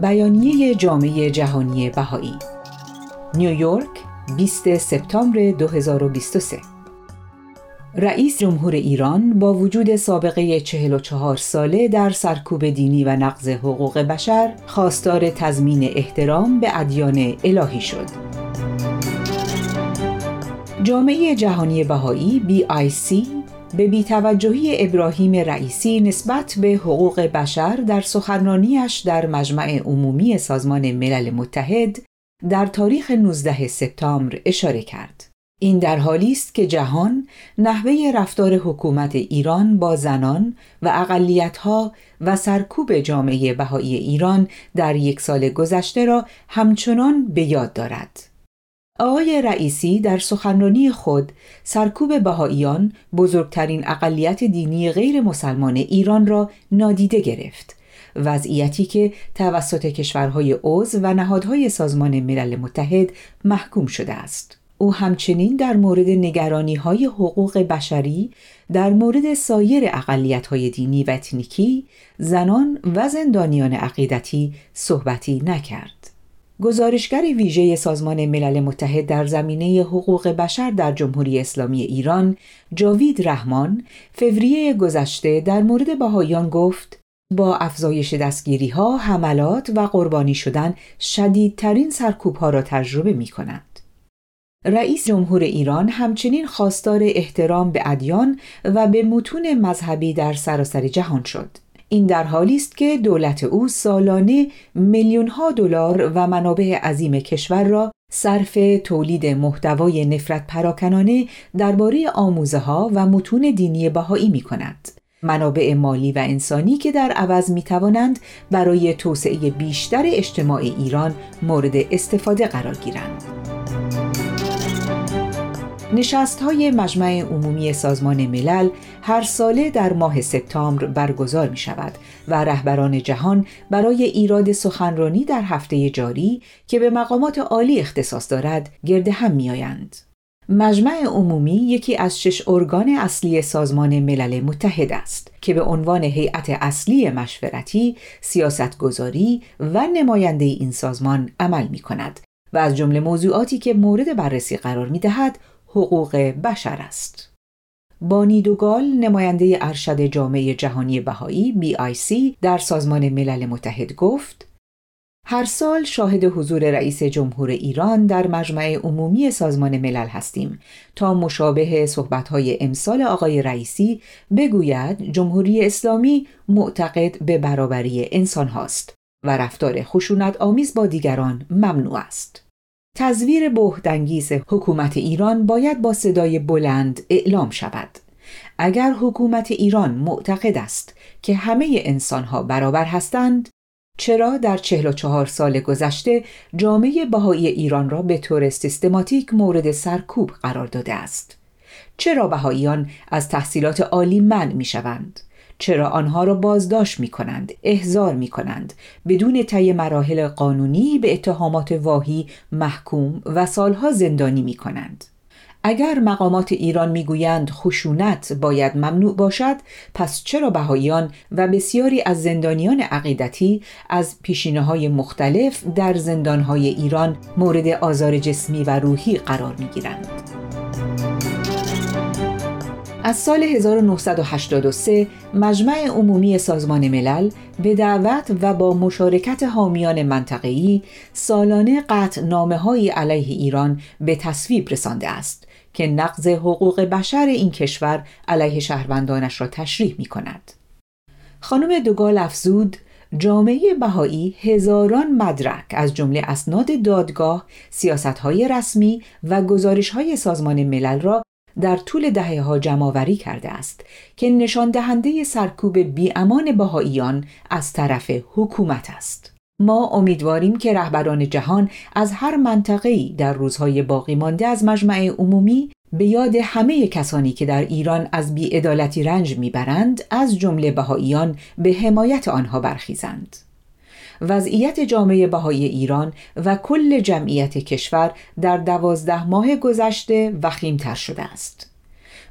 بیانیه جامعه جهانی بهایی نیویورک 20 سپتامبر 2023 رئیس جمهور ایران با وجود سابقه 44 ساله در سرکوب دینی و نقض حقوق بشر خواستار تضمین احترام به ادیان الهی شد. جامعه جهانی بهایی BIC به بیتوجهی ابراهیم رئیسی نسبت به حقوق بشر در سخنرانیش در مجمع عمومی سازمان ملل متحد در تاریخ 19 سپتامبر اشاره کرد. این در حالی است که جهان نحوه رفتار حکومت ایران با زنان و اقلیتها و سرکوب جامعه بهایی ایران در یک سال گذشته را همچنان به یاد دارد. آقای رئیسی در سخنرانی خود سرکوب بهاییان بزرگترین اقلیت دینی غیر مسلمان ایران را نادیده گرفت. وضعیتی که توسط کشورهای عضو و نهادهای سازمان ملل متحد محکوم شده است. او همچنین در مورد نگرانی های حقوق بشری در مورد سایر اقلیت های دینی و اتنیکی زنان و زندانیان عقیدتی صحبتی نکرد. گزارشگر ویژه سازمان ملل متحد در زمینه حقوق بشر در جمهوری اسلامی ایران جاوید رحمان فوریه گذشته در مورد بهایان گفت با افزایش دستگیری ها، حملات و قربانی شدن شدیدترین سرکوب ها را تجربه می کند. رئیس جمهور ایران همچنین خواستار احترام به ادیان و به متون مذهبی در سراسر جهان شد. این در حالی است که دولت او سالانه میلیون ها دلار و منابع عظیم کشور را صرف تولید محتوای نفرت پراکنانه درباره آموزه ها و متون دینی بهایی می کند. منابع مالی و انسانی که در عوض می توانند برای توسعه بیشتر اجتماع ایران مورد استفاده قرار گیرند. نشست های مجمع عمومی سازمان ملل هر ساله در ماه سپتامبر برگزار می شود و رهبران جهان برای ایراد سخنرانی در هفته جاری که به مقامات عالی اختصاص دارد گرد هم می آیند. مجمع عمومی یکی از شش ارگان اصلی سازمان ملل متحد است که به عنوان هیئت اصلی مشورتی، سیاستگذاری و نماینده این سازمان عمل می کند و از جمله موضوعاتی که مورد بررسی قرار می دهد حقوق بشر است. بانی دوگال نماینده ارشد جامعه جهانی بهایی BIC در سازمان ملل متحد گفت هر سال شاهد حضور رئیس جمهور ایران در مجمع عمومی سازمان ملل هستیم تا مشابه صحبتهای امسال آقای رئیسی بگوید جمهوری اسلامی معتقد به برابری انسان هاست و رفتار خشونت آمیز با دیگران ممنوع است. تزویر بهدنگیز حکومت ایران باید با صدای بلند اعلام شود. اگر حکومت ایران معتقد است که همه انسانها برابر هستند، چرا در 44 سال گذشته جامعه بهایی ایران را به طور سیستماتیک مورد سرکوب قرار داده است؟ چرا بهاییان از تحصیلات عالی منع می شوند؟ چرا آنها را بازداشت می کنند، احضار می کنند، بدون طی مراحل قانونی به اتهامات واهی محکوم و سالها زندانی می کنند. اگر مقامات ایران می‌گویند خشونت باید ممنوع باشد پس چرا بهاییان و بسیاری از زندانیان عقیدتی از پیشینه های مختلف در زندانهای ایران مورد آزار جسمی و روحی قرار می گیرند؟ از سال 1983 مجمع عمومی سازمان ملل به دعوت و با مشارکت حامیان منطقه‌ای سالانه قطع نامه علیه ایران به تصویب رسانده است که نقض حقوق بشر این کشور علیه شهروندانش را تشریح می کند. خانم دوگال افزود جامعه بهایی هزاران مدرک از جمله اسناد دادگاه، سیاستهای رسمی و گزارشهای سازمان ملل را در طول دهه ها جمعآوری کرده است که نشان دهنده سرکوب بیامان بهاییان از طرف حکومت است. ما امیدواریم که رهبران جهان از هر منطقه‌ای در روزهای باقی مانده از مجمع عمومی به یاد همه کسانی که در ایران از بیعدالتی رنج می‌برند از جمله بهاییان به حمایت آنها برخیزند. وضعیت جامعه بهای ایران و کل جمعیت کشور در دوازده ماه گذشته وخیمتر شده است.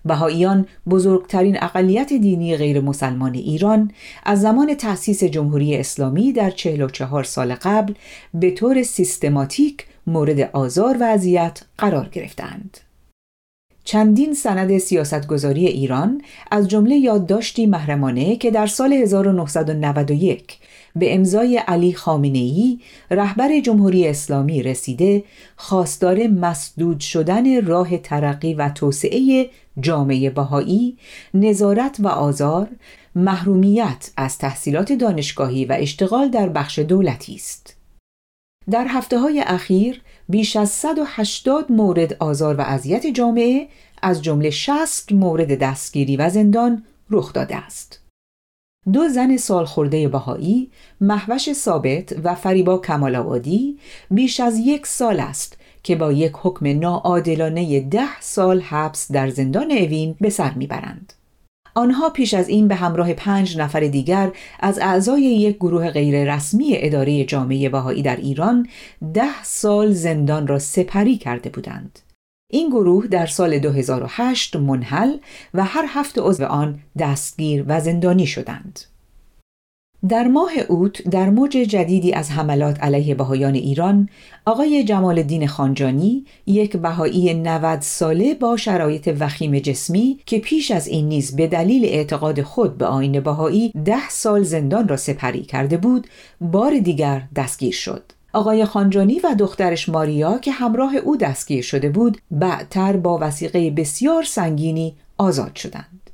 بهاییان بزرگترین اقلیت دینی غیر مسلمان ایران از زمان تأسیس جمهوری اسلامی در 44 سال قبل به طور سیستماتیک مورد آزار و اذیت قرار گرفتند. چندین سند سیاستگذاری ایران از جمله یادداشتی محرمانه که در سال 1991 به امضای علی خامنه‌ای رهبر جمهوری اسلامی رسیده خواستار مسدود شدن راه ترقی و توسعه جامعه بهایی نظارت و آزار محرومیت از تحصیلات دانشگاهی و اشتغال در بخش دولتی است. در هفته های اخیر بیش از 180 مورد آزار و اذیت جامعه از جمله 60 مورد دستگیری و زندان رخ داده است. دو زن سالخورده بهایی، محوش ثابت و فریبا کمال بیش از یک سال است که با یک حکم ناعادلانه ده سال حبس در زندان اوین به سر می‌برند. آنها پیش از این به همراه پنج نفر دیگر از اعضای یک گروه غیررسمی اداره جامعه بهایی در ایران ده سال زندان را سپری کرده بودند. این گروه در سال 2008 منحل و هر هفت عضو آن دستگیر و زندانی شدند. در ماه اوت در موج جدیدی از حملات علیه بهایان ایران آقای جمال الدین خانجانی یک بهایی 90 ساله با شرایط وخیم جسمی که پیش از این نیز به دلیل اعتقاد خود به آین بهایی ده سال زندان را سپری کرده بود بار دیگر دستگیر شد. آقای خانجانی و دخترش ماریا که همراه او دستگیر شده بود بعدتر با وسیقه بسیار سنگینی آزاد شدند.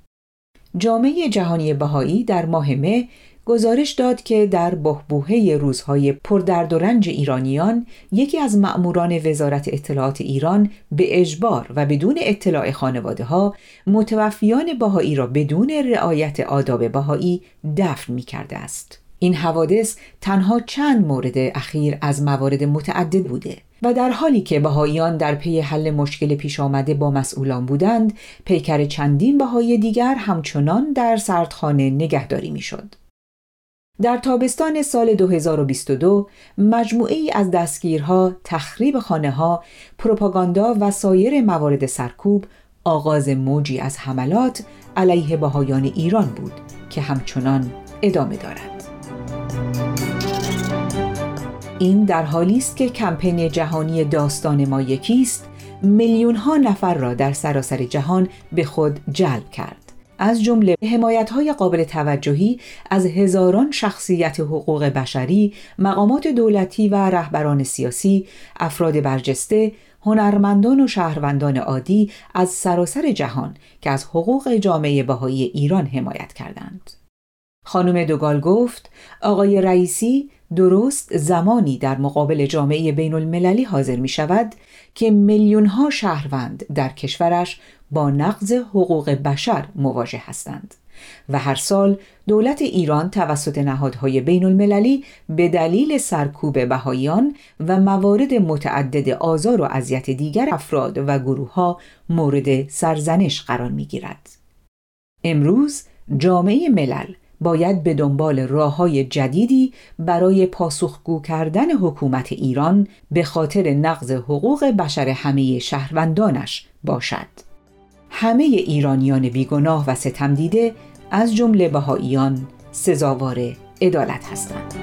جامعه جهانی بهایی در ماه مه گزارش داد که در بهبوهه روزهای پردرد و رنج ایرانیان یکی از مأموران وزارت اطلاعات ایران به اجبار و بدون اطلاع خانواده ها متوفیان بهایی را بدون رعایت آداب بهایی دفن می کرده است. این حوادث تنها چند مورد اخیر از موارد متعدد بوده و در حالی که بهاییان در پی حل مشکل پیش آمده با مسئولان بودند پیکر چندین بهایی دیگر همچنان در سردخانه نگهداری می‌شد. در تابستان سال 2022 مجموعه ای از دستگیرها، تخریب خانه ها، پروپاگاندا و سایر موارد سرکوب آغاز موجی از حملات علیه بهایان ایران بود که همچنان ادامه دارد. این در حالی است که کمپین جهانی داستان ما یکیست میلیون ها نفر را در سراسر جهان به خود جلب کرد. از جمله حمایت های قابل توجهی از هزاران شخصیت حقوق بشری، مقامات دولتی و رهبران سیاسی، افراد برجسته، هنرمندان و شهروندان عادی از سراسر جهان که از حقوق جامعه بهایی ایران حمایت کردند. خانم دوگال گفت آقای رئیسی درست زمانی در مقابل جامعه بین المللی حاضر می شود که میلیون ها شهروند در کشورش با نقض حقوق بشر مواجه هستند و هر سال دولت ایران توسط نهادهای بین المللی به دلیل سرکوب بهاییان و موارد متعدد آزار و اذیت دیگر افراد و گروه ها مورد سرزنش قرار می گیرد. امروز جامعه ملل باید به دنبال راه های جدیدی برای پاسخگو کردن حکومت ایران به خاطر نقض حقوق بشر همه شهروندانش باشد. همه ایرانیان بیگناه و ستم دیده از جمله بهاییان سزاوار عدالت هستند.